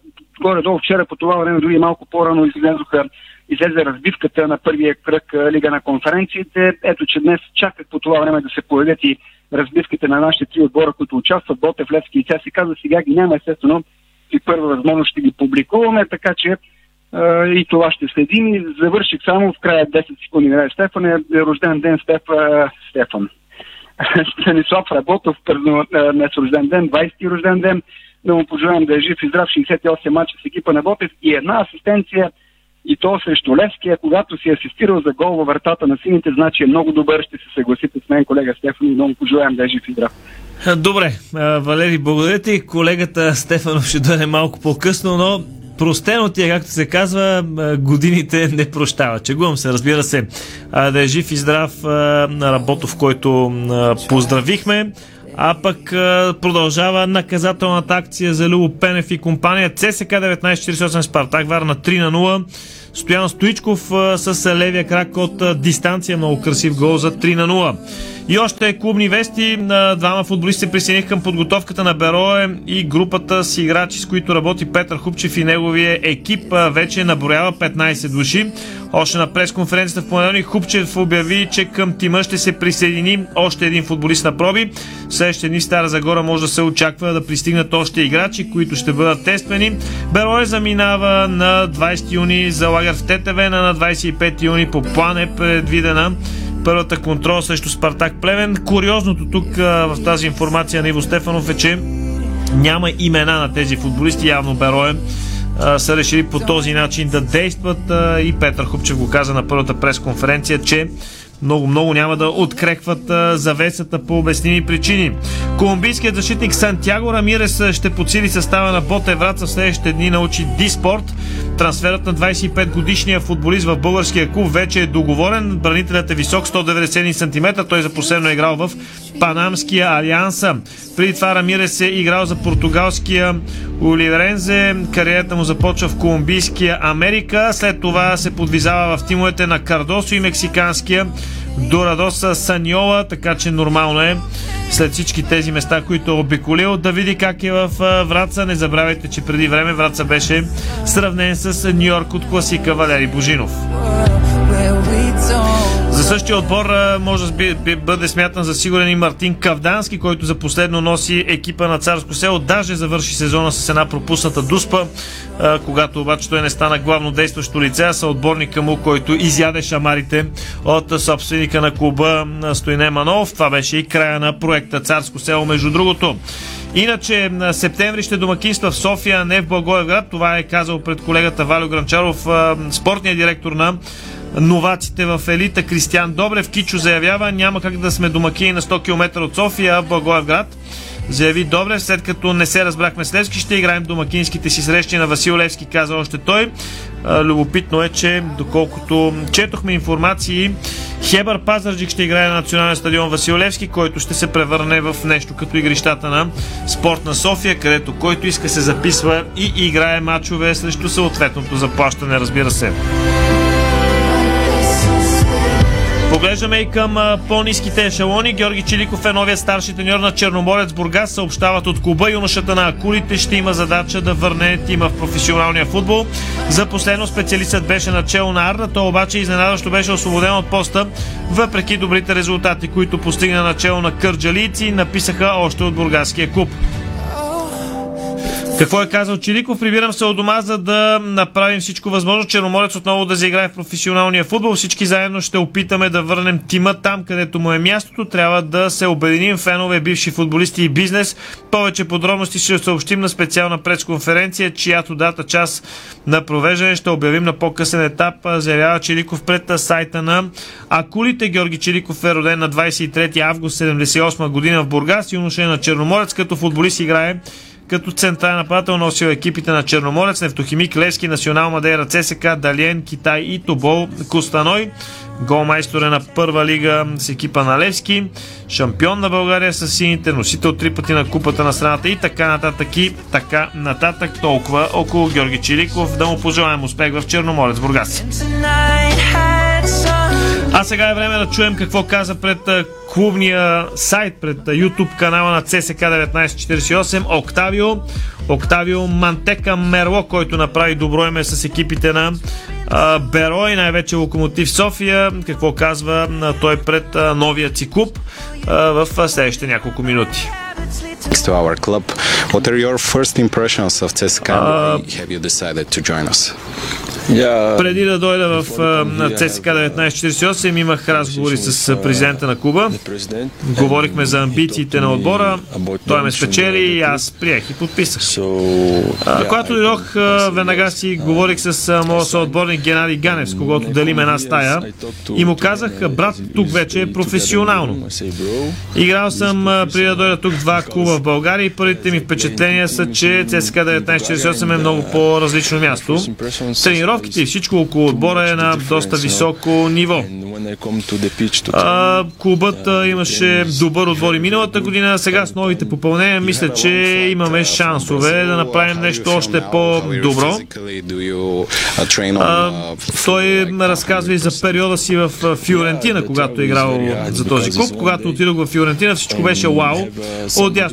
горе-долу вчера по това време, дори малко по-рано излезоха, излезе разбивката на първия кръг Лига на конференциите. Ето, че днес чакат по това време да се появят и разбивките на нашите три отбора, които участват, Ботев, Левски и ЦСКА. За сега ги няма, естествено, и първа възможност ще ги публикуваме, така че а, и това ще следим. И завърших само в края 10 секунди. Не, Стефан е рожден ден Стеф, Стефан. Станислав Работов, днес рожден ден, 20-ти рожден ден. Да му пожелаем да е жив и здрав 68 мача с екипа на Ботев и една асистенция и то срещу Левския, когато си асистирал за гол във вратата на сините, значи е много добър, ще се съгласите с мен, колега Стефан, и много пожелаем да е жив и здрав. Добре, Валери, благодаря ти. Колегата Стефанов ще дойде малко по-късно, но простено ти е, както се казва, годините не прощава. Чегувам се, разбира се. Да е жив и здрав на работов, който поздравихме. А пък продължава наказателната акция за Любо Пенев и компания ЦСК 1948 Спартак Варна 3 на 0. Стоян Стоичков с левия крак от дистанция. Много красив гол за 3 на 0. И още клубни вести. Двама футболисти се присъединих към подготовката на Берое и групата с играчи, с които работи Петър Хупчев и неговия екип вече наброява 15 души. Още на пресконференцията в понеделник Хупчев обяви, че към тима ще се присъедини още един футболист на проби. Следващите дни Стара Загора може да се очаква да пристигнат още играчи, които ще бъдат тествани. Берое заминава на 20 юни за лагер в ТТВ, на 25 юни по план е предвидена първата контрол срещу Спартак Плевен. Куриозното тук в тази информация на Иво Стефанов е, че няма имена на тези футболисти, явно Бероен са решили по този начин да действат и Петър Хупчев го каза на първата пресконференция, че много-много няма да открехват завесата по обясними причини. Колумбийският защитник Сантьяго Рамирес ще подсили състава на Боте Враца в следващите дни научи Диспорт. Трансферът на 25 годишния футболист в българския клуб вече е договорен. Бранителят е висок 190 см. Той за последно е играл в Панамския Алианса. Преди това Рамирес е играл за португалския Оливерензе. Кариерата му започва в колумбийския Америка. След това се подвизава в тимовете на Кардосо и мексиканския Дорадоса Саньола, така че нормално е след всички тези места, които е обиколил, да види как е в Враца. Не забравяйте, че преди време Враца беше сравнен с Нью Йорк от класика Валери Божинов. Същия отбор може да бъде смятан за сигурен и Мартин Кавдански, който за последно носи екипа на Царско село. Даже завърши сезона с една пропусната дуспа, когато обаче той не стана главно действащо лице, а са отборника му, който изяде шамарите от собственика на клуба Стойне Манов. Това беше и края на проекта Царско село, между другото. Иначе на септември ще домакинства в София, не в Благоевград. Това е казал пред колегата Валю Гранчаров, спортният директор на новаците в елита Кристиан Добрев. Кичо заявява, няма как да сме домакини на 100 км от София в Благоевград. Заяви Добрев, след като не се разбрахме с Левски, ще играем домакинските си срещи на Васил Левски, каза още той. Любопитно е, че доколкото четохме информации, Хебър Пазарджик ще играе на национален стадион Васил Левски, който ще се превърне в нещо като игрищата на Спорт на София, където който иска се записва и играе матчове срещу съответното заплащане, разбира се. Поглеждаме и към по-низките ешелони. Георги Чиликов е новия старши треньор на Черноморец Бургас. Съобщават от клуба. Юношата на Акулите ще има задача да върне тима в професионалния футбол. За последно специалистът беше начало на Арда, той обаче изненадващо беше освободен от поста, въпреки добрите резултати, които постигна начало на кърджалийци, написаха още от бургаския клуб. Какво е казал Чиликов? Прибирам се от дома, за да направим всичко възможно. Черноморец отново да заиграе в професионалния футбол. Всички заедно ще опитаме да върнем тима там, където му е мястото. Трябва да се обединим фенове, бивши футболисти и бизнес. Повече подробности ще съобщим на специална пресконференция, чиято дата час на провеждане ще обявим на по-късен етап, заявява Чиликов пред сайта на Акулите. Георги Чиликов е роден на 23 август 78 година в Бургас. Юноша е на Черноморец, като футболист играе като централен нападател носил екипите на Черноморец, Нефтохимик, Левски, Национал Мадейра, ЦСК, Далиен, Китай и Тобол, Костаной. Голмайстор е на първа лига с екипа на Левски, шампион на България с сините, носител три пъти на купата на страната и така нататък и така нататък. Толкова около Георги Чиликов. Да му пожелаем успех в Черноморец Бургас. А сега е време да чуем какво каза пред клубния сайт, пред YouTube канала на CSK 1948 Октавио. Октавио Мантека Мерло, който направи добро име с екипите на а, Беро и най-вече Локомотив София. Какво казва той пред новия си клуб в следващите няколко минути. To our club. What are your first impressions of CSKA? have you decided to join us? Преди да дойда в ЦСК 1948 имах разговори с президента на клуба. Говорихме за амбициите на отбора. Той ме спечели и аз приех и подписах. А, когато дойдох, веднага си говорих с моят съотборник Геннадий Ганев, с когото делим една стая и му казах, брат, тук вече е професионално. Играл съм преди да дойда тук два клуба в България и първите ми впечатления са, че ЦСК 1948 е много по-различно място. Тренировките и всичко около отбора е на доста високо ниво. А, клубът имаше добър отбор и миналата година, сега с новите попълнения мисля, че имаме шансове да направим нещо още по-добро. А, той разказва и за периода си в Фиорентина, когато е играл за този клуб. Когато отидох в Фиорентина, всичко беше вау.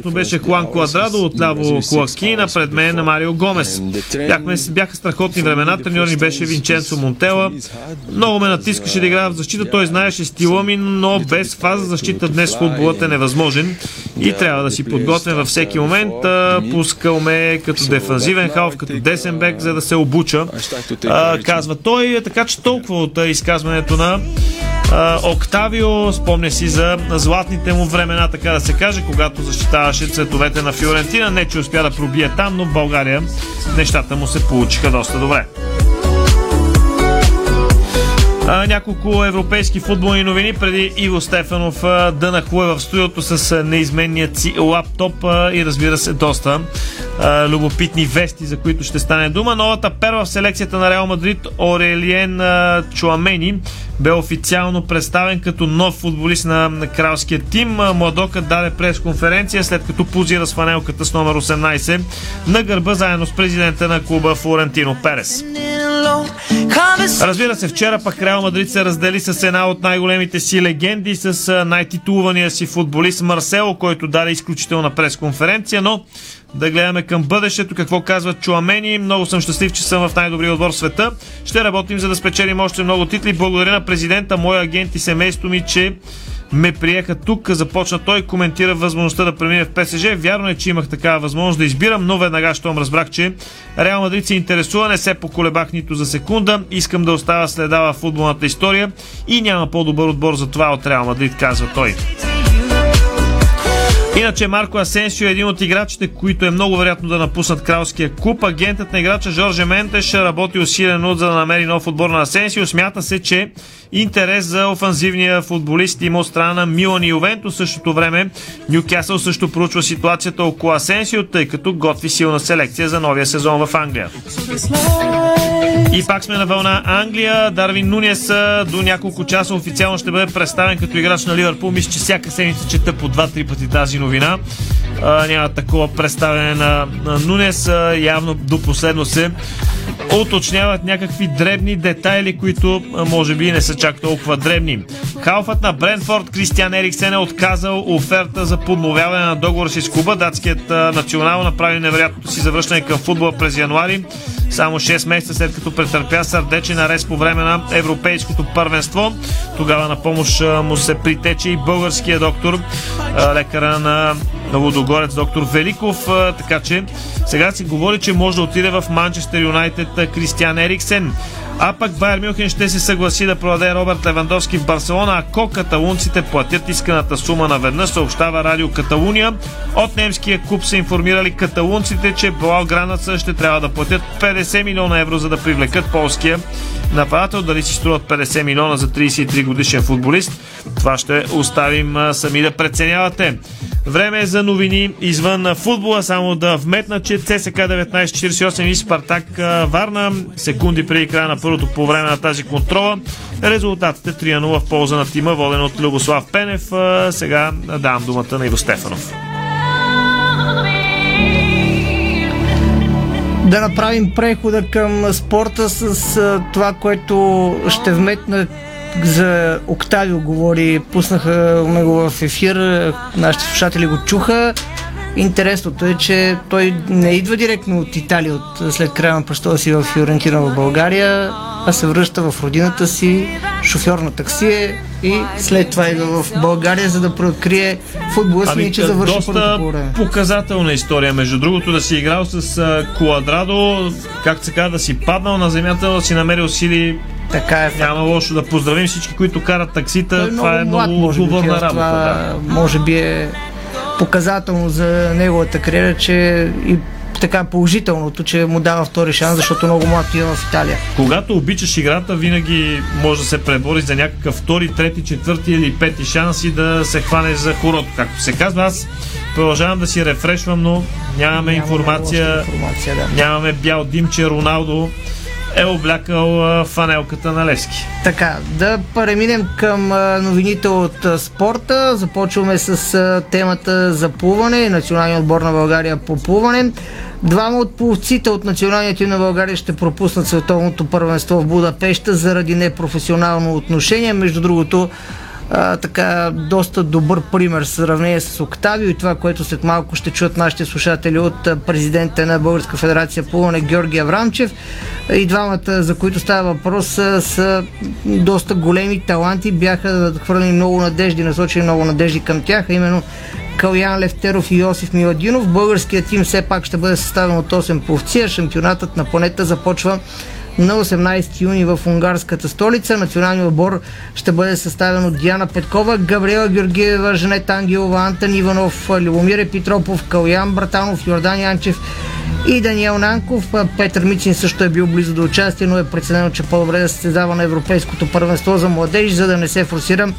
Отдясно беше Хуан Квадрадо, отляво Хуакин, пред мен на Марио Гомес. Бяхме, бяха страхотни времена, треньор ни беше Винченцо Монтела. Много ме натискаше да играя в защита, той знаеше стила ми, но без фаза защита днес футболът е невъзможен и трябва да си подготвен във всеки момент. Пускал ме като дефанзивен халф, като десен бек, за да се обуча. казва той, така че толкова от изказването на Октавио, спомня си за златните му времена, така да се каже, когато защитаваше цветовете на Фиорентина. Не, че успя да пробие там, но в България нещата му се получиха доста добре. А, няколко европейски футболни новини преди Иво Стефанов а, да нахлуе в студиото с неизменният си лаптоп а, и разбира се доста а, любопитни вести, за които ще стане дума. Новата перва в селекцията на Реал Мадрид Орелиен а, Чуамени бе официално представен като нов футболист на, на кралския тим. Младокът даде пресконференция след като позира с фанелката с номер 18 на гърба заедно с президента на клуба Флорентино Перес. Разбира се, вчера пък Реал Мадрид се раздели с една от най-големите си легенди, с най-титулвания си футболист Марсело, който даде изключителна пресконференция, но да гледаме към бъдещето, какво казват Чуамени. Много съм щастлив, че съм в най-добрия отбор в света. Ще работим за да спечелим още много титли. Благодаря на президента, моя агент и семейство ми, че ме приеха тук. Започна той, коментира възможността да премине в ПСЖ. Вярно е, че имах такава възможност да избирам, но веднага, щом разбрах, че Реал Мадрид се интересува, не се поколебах нито за секунда. Искам да оставя следа в футболната история и няма по-добър отбор за това от Реал Мадрид, казва той. Иначе Марко Асенсио е един от играчите, които е много вероятно да напуснат кралския клуб. Агентът на играча Жорже Ментеш работи усилено за да намери нов отбор на Асенсио. Смята се, че интерес за офанзивния футболист има от страна на Милан и Ювенто. Същото време Нюкасъл също проучва ситуацията около Асенсио, тъй като готви силна селекция за новия сезон в Англия. И пак сме на вълна Англия. Дарвин Нунес до няколко часа официално ще бъде представен като играч на Ливърпул. Мисля, че всяка седмица чета по 2-3 пъти тази новина. А, няма такова представяне на, на Нунес. А, явно до последно се уточняват някакви дребни детайли, които а, може би не са чак толкова дребни. Халфът на Бренфорд Кристиан Ериксен е отказал оферта за подновяване на договор с клуба. Датският а, национал направи невероятното си завръщане към футбола през януари, само 6 месеца след като претърпя сърдечен арест по време на Европейското първенство. Тогава на помощ му се притече и българския доктор, лекара на Лудогорец доктор Великов, така че сега си говори, че може да отиде в Манчестър Юнайтед Кристиан Ериксен. А пък Байер Мюхен ще се съгласи да продаде Робърт Левандовски в Барселона, ако каталунците платят исканата сума наведнъж, съобщава Радио Каталуния. От немския клуб са информирали каталунците, че Блаугранаца ще трябва да платят 50 милиона евро, за да привлекат полския нападател. Дали си струват 50 милиона за 33 годишен футболист, това ще оставим сами да преценявате. Време е за новини извън футбола. Само да вметна, че ЦСК 1948 и Спартак Варна секунди преди края на първото по време на тази контрола. Резултатът е 3-0 в полза на тима, воден от Любослав Пенев. Сега давам думата на Иво Стефанов. Да направим прехода към спорта с това, което ще вметна за Октавио говори, пуснаха ме го в ефир, нашите слушатели го чуха. Интересното е, че той не идва директно от Италия от, след края на престола си в Фиорентина в България, а се връща в родината си, шофьор на такси е и след това идва в България, за да преоткрие футбола си, ами, че завърши доста показателна история. Между другото да си играл с Куадрадо, как се казва, да си паднал на земята, да си намерил сили така е. Няма лошо да поздравим всички, които карат таксита. Той е това е много отговорна работа. Това, да. Може би е показателно за неговата кариера, че и така положителното, че му дава втори шанс, защото много млад е в Италия. Когато обичаш играта, винаги може да се пребори за някакъв втори, трети, четвърти или пети шанс и да се хване за хорото. Както се казва, аз продължавам да си рефрешвам, но нямаме Няма информация, информация да. нямаме бял дим, че Роналдо е облякал фанелката на Левски. Така, да преминем към новините от спорта. Започваме с темата за плуване. Националният отбор на България по плуване. Двама от пловците от националния тим на България ще пропуснат световното първенство в Будапешта заради непрофесионално отношение. Между другото, а, така доста добър пример в сравнение с Октавио и това, което след малко ще чуят нашите слушатели от президента на Българска федерация плуване Георги Аврамчев. И двамата, за които става въпрос, са, доста големи таланти, бяха хвърлени много надежди, насочени много надежди към тях, а именно Калян Левтеров и Йосиф Миладинов. Българският тим все пак ще бъде съставен от 8 пловци, а шампионатът на планета започва на 18 юни в унгарската столица. Националният отбор ще бъде съставен от Диана Петкова, Габриела Георгиева, Женет Ангелова, Антон Иванов, Любомир Петропов, Калян Братанов, Йордан Янчев и Даниел Нанков. Петър Мичин също е бил близо до участие, но е преценено, че по-добре да се създава на Европейското първенство за младежи, за да не се форсира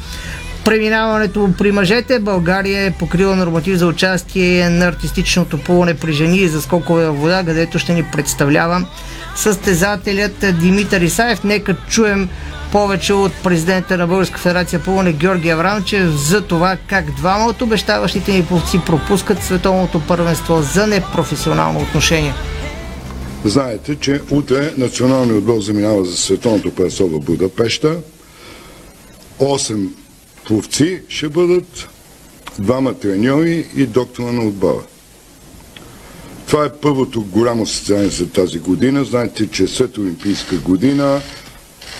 преминаването при мъжете. България е покрила норматив за участие на артистичното плуване при жени и за скокове във вода, където ще ни представлява състезателят Димитър Исаев. Нека чуем повече от президента на Българска федерация плуване Георгия Аврамчев за това как двама от обещаващите ни пловци пропускат световното първенство за непрофесионално отношение. Знаете, че утре националният отбор заминава за световното първенство в Будапешта. 8 пловци ще бъдат, двама треньори и доктора на отбора. Това е първото голямо състезание за тази година. Знаете, че след Олимпийска година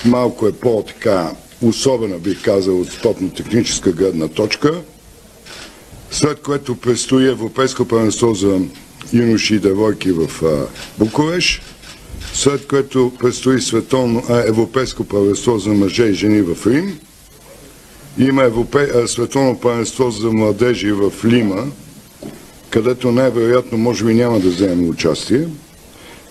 малко е по-така особена, бих казал, от спортно-техническа гледна точка, след което предстои Европейско първенство за юноши и девойки в Букуреш, след което предстои световно, а, Европейско първенство за мъже и жени в Рим, има Европе... световно първенство за младежи в Лима, където най-вероятно може би няма да вземем участие.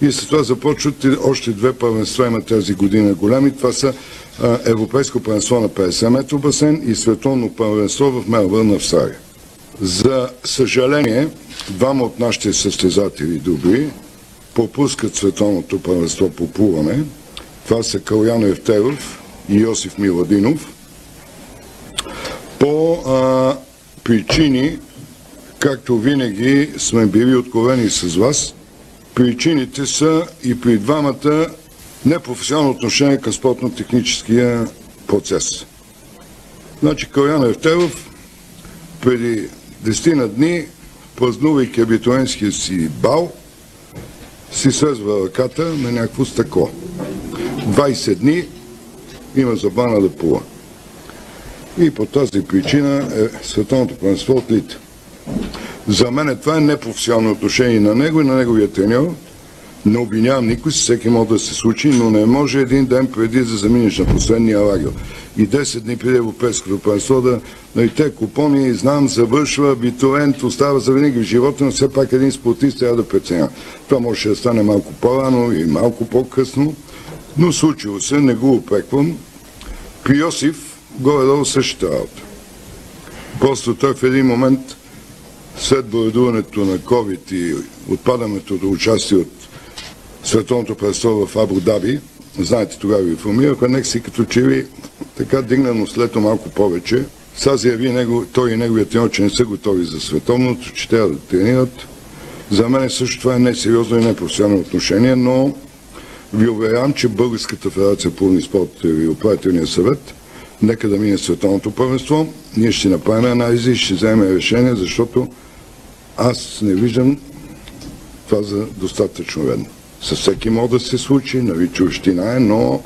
И след това започват още две първенства има тази година голями. Това са а, Европейско първенство на 50 метро басейн и Световно първенство в Мелбърн, Австралия. За съжаление, двама от нашите състезатели добри пропускат Световното първенство по плуване. Това са Каляно Евтеров и Йосиф Миладинов. По а, причини, както винаги сме били откровени с вас, причините са и при двамата непрофесионално отношение към спортно-техническия процес. Значи Калян Евтеров преди 10 на дни, празнувайки абитуенския си бал, си свезва ръката на някакво стъкло. 20 дни има забана да плува. И по тази причина е световното първенство отлита. За мен това е непрофесионално отношение на него и на неговия треньор. Не обвинявам никой, всеки може да се случи, но не може един ден преди да заминеш на последния лагер и 10 дни преди Европейското първенство да нали, те купони, знам, завършва, абитуент, остава за винаги в живота, но все пак един спортист трябва да преценя. Това може да стане малко по-рано и малко по-късно, но случило се, не го опеквам. При Йосиф горе-долу същата работа. Просто той в един момент след боледуването на COVID и отпадането до участие от Световното престо в Абу Даби, знаете, тогава ви информирах, нека си като че ви така дигна нослето малко повече. Сега заяви него, той и неговият тренер, че не са готови за световното, че трябва да тренират. За мен също това е несериозно и непрофесионално отношение, но ви уверявам, че Българската федерация по спорт и управителния съвет нека да мине световното първенство. Ние ще направим анализи и ще вземем решение, защото аз не виждам това за достатъчно ведно. Със всеки може да се случи, чуждина е, но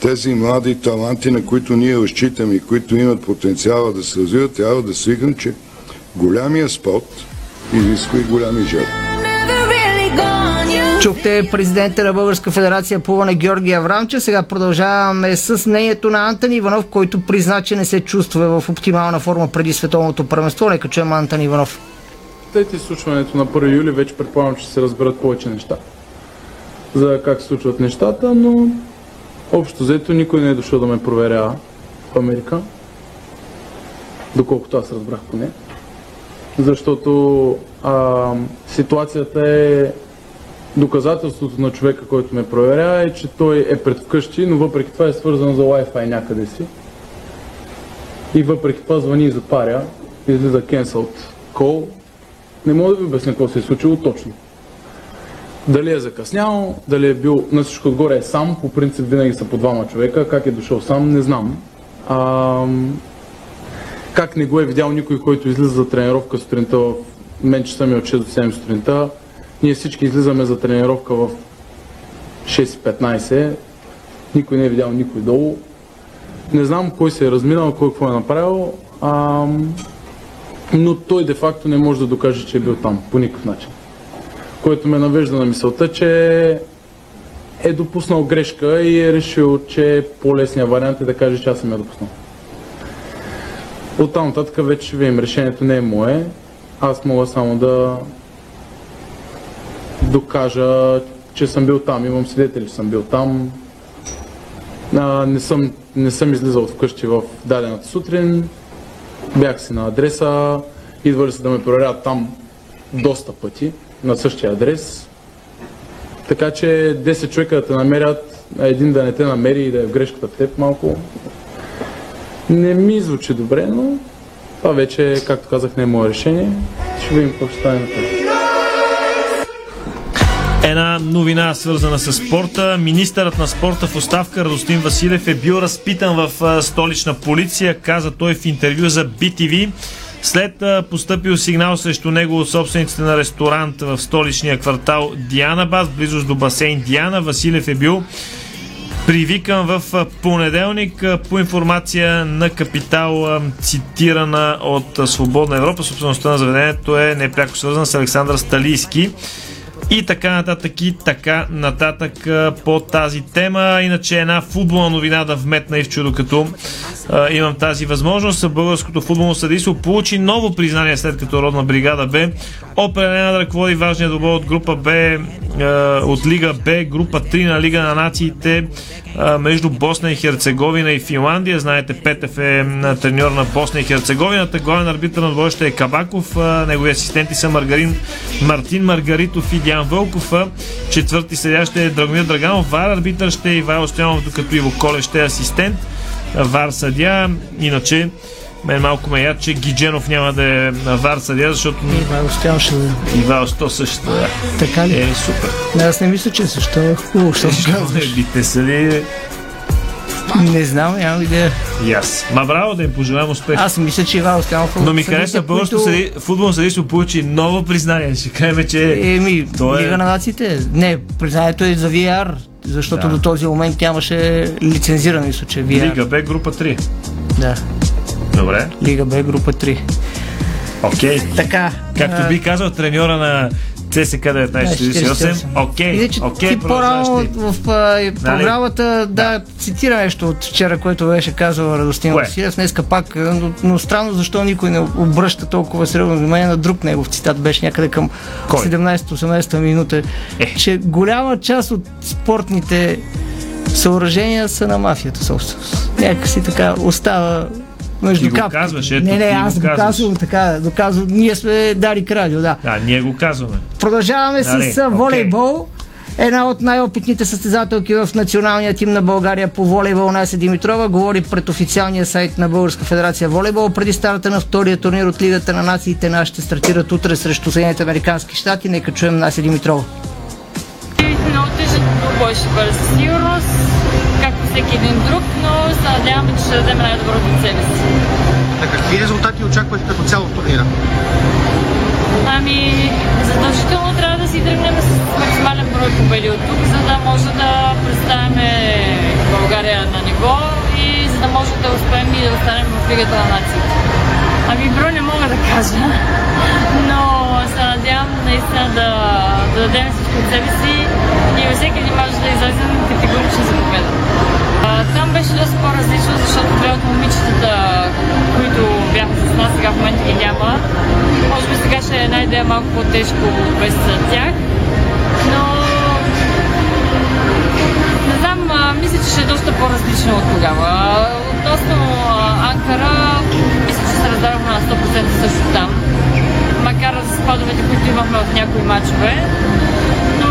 тези млади таланти, на които ние разчитаме и които имат потенциала да се развиват, трябва да свикнем, че голямия спорт изисква и голями жертви. Чухте президента на Българска федерация плуване Георги Аврамче. Сега продължаваме с мнението на Антон Иванов, който призна, че не се чувства в оптимална форма преди световното първенство. Нека чуем Антон Иванов. След изслушването на 1 юли вече предполагам, че ще се разберат повече неща за как се случват нещата, но общо взето никой не е дошъл да ме проверява в Америка, доколкото аз разбрах поне. Защото а, ситуацията е доказателството на човека, който ме проверява е, че той е пред вкъщи, но въпреки това е свързан за Wi-Fi някъде си. И въпреки това звъни и запаря, излиза cancelled call. Не мога да ви обясня какво се е случило точно. Дали е закъснял, дали е бил на всичко отгоре е сам, по принцип винаги са по двама човека, как е дошъл сам, не знам. А, как не го е видял никой, който излиза за тренировка сутринта в мен часа ми е от 6 до 7 сутринта. Ние всички излизаме за тренировка в 6.15. Никой не е видял никой долу. Не знам кой се е разминал, кой какво е направил, а, но той де-факто не може да докаже, че е бил там по никакъв начин което ме навежда на мисълта, че е допуснал грешка и е решил, че по-лесният вариант е да каже, че аз съм я допуснал. От там нататък вече видим, решението не е мое. Аз мога само да докажа, че съм бил там. Имам свидетели, че съм бил там. А, не, съм, не съм излизал от вкъщи в дадената сутрин. Бях си на адреса. Идвали се да ме проверяват там доста пъти на същия адрес. Така че 10 човека да те намерят, а един да не те намери и да е в грешката в теб малко. Не ми звучи добре, но това вече, както казах, не е мое решение. Ще видим какво ще стане. Една новина свързана с спорта. Министърът на спорта в оставка Радостин Василев е бил разпитан в столична полиция, каза той в интервю за BTV. След поступил сигнал срещу него от собствениците на ресторант в столичния квартал Диана Бас, близост до басейн Диана, Василев е бил привикан в понеделник по информация на Капитал, цитирана от Свободна Европа. Собствеността на заведението е непряко свързана с Александър Сталийски и така нататък и така нататък по тази тема. Иначе една футболна новина да вметна и в чудо, като а, имам тази възможност. Българското футболно съдийство получи ново признание след като Родна бригада Б определена да ръководи важния добър от група Б, а, от Лига Б, група 3 на Лига на нациите а, между Босна и Херцеговина и Финландия. Знаете, Петев е треньор на Босна и Херцеговина. Главен арбитър на двоеща е Кабаков. Негови асистенти са Маргарин, Мартин Маргаритов и Диан Вълков. Четвърти съдя ще е Драгомир Драганов. Вар арбитър ще е Ивайло Стоянов, докато Иво Коле ще е асистент. Вар съдя. Иначе мен малко ме яд, че Гидженов няма да е вар съдя, защото... Ивайло Стоянов ще да. Ивайло Сто също да. Така ли? Е, супер. Не, аз не мисля, че е също. е Хубаво, що казваш. Бите са ли... Не знам, нямам идея. И аз. Ма браво да им пожелаем успех. Аз мисля, че Ивайло Стоянов... Но ми хареса българското които... съди... футболно съдийство получи ново признание. Ще кажем, че... Еми, то е... Лига на нациите. Не, признанието е за VR, защото Да. до този момент нямаше лицензирано, мисля, че VR. Лига Б, група 3. Да. Добре. Лига Б, група 3. Окей. Така. Както а, би казал треньора на ЦСК 1948. Окей. Окей, по-рано ти. в а, програмата да, цитира нещо от вчера, което беше казал Радостин? Василев. Днеска пак, но, но странно защо никой не обръща толкова сериозно внимание на друг негов цитат. Беше някъде към 17-18 минута, Е. че голяма част от спортните съоръжения са на мафията собственост. Някакси така остава между Ти го капки. казваш, ето, не, не, аз го казваш. казвам така, доказвам. Ние сме Дарик Радио, да. Да, ние го казваме. Продължаваме Нали, с а, волейбол. Една от най-опитните състезателки в националния тим на България по волейбол Нася Димитрова говори пред официалния сайт на Българска федерация волейбол. Преди старта на втория турнир от Лигата на нациите на ще стартират утре срещу Съединените Американски щати. Нека чуем Нася Димитрова. Много тежък бой ще бъде със сигурност. Както всеки един друг, но надяваме, че ще дадем най-доброто от себе си. На какви резултати очаквате като цяло в турнира? Ами, задължително трябва да си тръгнем с максимален брой победи от тук, за да може да представим България на ниво и за да може да успеем и да останем в Лигата на нациите. Ами брой не мога да кажа, но се надявам наистина да, да дадем всичко от себе си и във всеки един мач да излезем категорично за победа. Там беше доста по-различно, защото две от момичетата, които бяха с нас, сега в момента ги няма. Може би сега ще е една идея малко по-тежко без тях, но не знам, мисля, че ще е доста по-различно от тогава. Относно Анкара, мисля, че се раздавахме на 100% също там. Макар с спадовете, които имахме в някои матчове. Но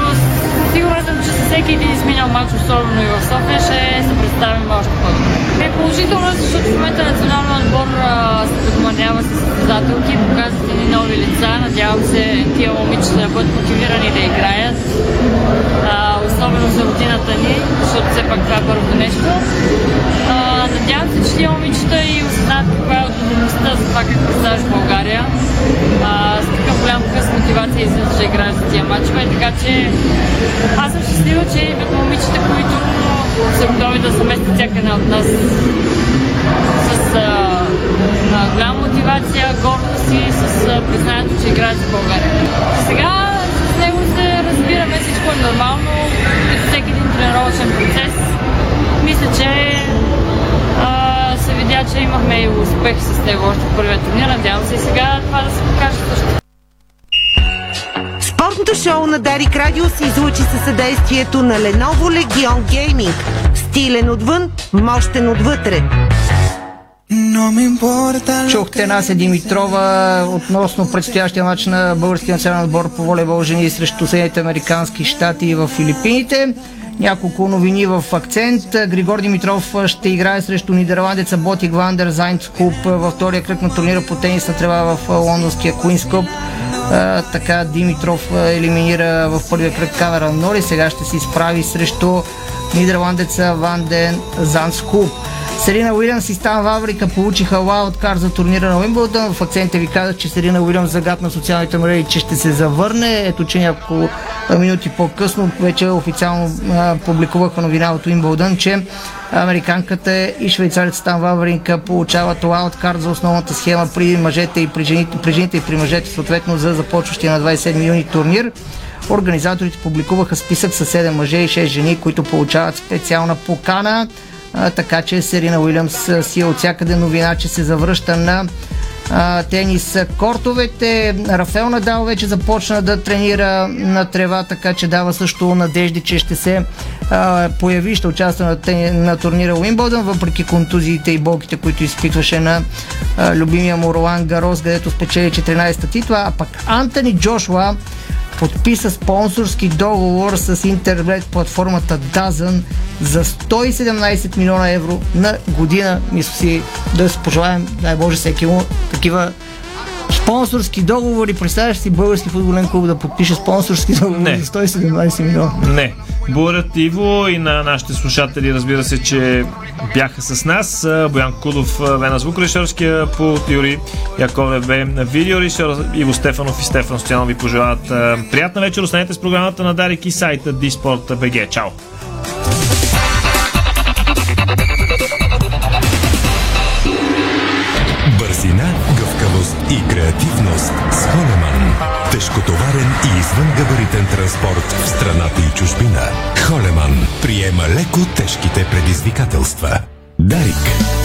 сигурна съм, че с всеки един изминал матч, особено и в София, ще представим още по-добре. Е положително, защото в момента националният отбор а, се подманява с състезателки, показват едни нови лица. Надявам се тия момичета да бъдат мотивирани да играят. А, особено за родината ни, защото все пак това е първото нещо. А, надявам се, че тия момичета и осъзнат каква е отговорността за това как представяш България. А, с какъв голям къс мотивация излизаш да играеш за тия матчове. Така че аз съм щастлива, че имат момичета, които са готови да заместят всяка една от нас с а, а, голяма мотивация, гордост и с а, признанието, че играят за България. Сега с него се разбираме, всичко е нормално, като всеки един тренировъчен процес. Мисля, че а, се видя, че имахме и успех с него още в първия турнир. Надявам се и сега това да се покаже също. Спортното шоу на Дарик Радио се излучи със съдействието на Lenovo Legion Gaming. Стилен отвън, мощен отвътре. Чухте Нася Димитрова относно предстоящия матч на българския национален отбор по волейбол жени срещу Съединените Американски щати в Филипините. Няколко новини в акцент. Григор Димитров ще играе срещу нидерландеца Ботик Вандер Зайнц Куп във втория кръг на турнира по тенис на трева в лондонския Куинс Къп. така Димитров елиминира в първия кръг Камеран Нори. Сега ще се изправи срещу нидерландеца Ванден Занц Куп. Серина Уилямс и Стан Ваврика получиха лаудкар за турнира на Уимбълдън. В акцента ви казах, че Серина Уилямс загадна социалните мрежи, че ще се завърне. Ето, че няколко минути по-късно вече официално а, публикуваха новина от Уимбълдън, че американката и швейцарец Стан Вавринка получават лаудкар за основната схема при мъжете и при жените, при жените и при мъжете, съответно за започващия на 27 юни турнир. Организаторите публикуваха списък с 7 мъже и 6 жени, които получават специална покана така че Серина Уилямс си е от всякъде новина, че се завръща на тенис кортовете. Рафел Надал вече започна да тренира на трева, така че дава също надежди, че ще се появи, ще участва на, тени, на турнира Уимбълдън, въпреки контузиите и болките, които изпитваше на любимия му Ролан Гарос, където спечели 14-та титла, а пък Антони Джошуа подписа спонсорски договор с интернет платформата Dazn за 117 милиона евро на година. Мисля си да се пожелаем, дай Боже, всеки му такива спонсорски договори. Представяш си български футболен клуб да подпише спонсорски договори Не. за 117 милиона? Не. Благодаря ти, Иво, и на нашите слушатели, разбира се, че бяха с нас. Боян Кудов бе на звукорежисьорския по Юри Яковлев видеорежисьор, Иво Стефанов и Стефан Стоянов ви пожелават приятна вечер. Останете с програмата на Дарик и сайта Диспорт.бг. Чао! Тежкотоварен и извънгабаритен транспорт в страната и чужбина. Холеман приема леко тежките предизвикателства. Дарик.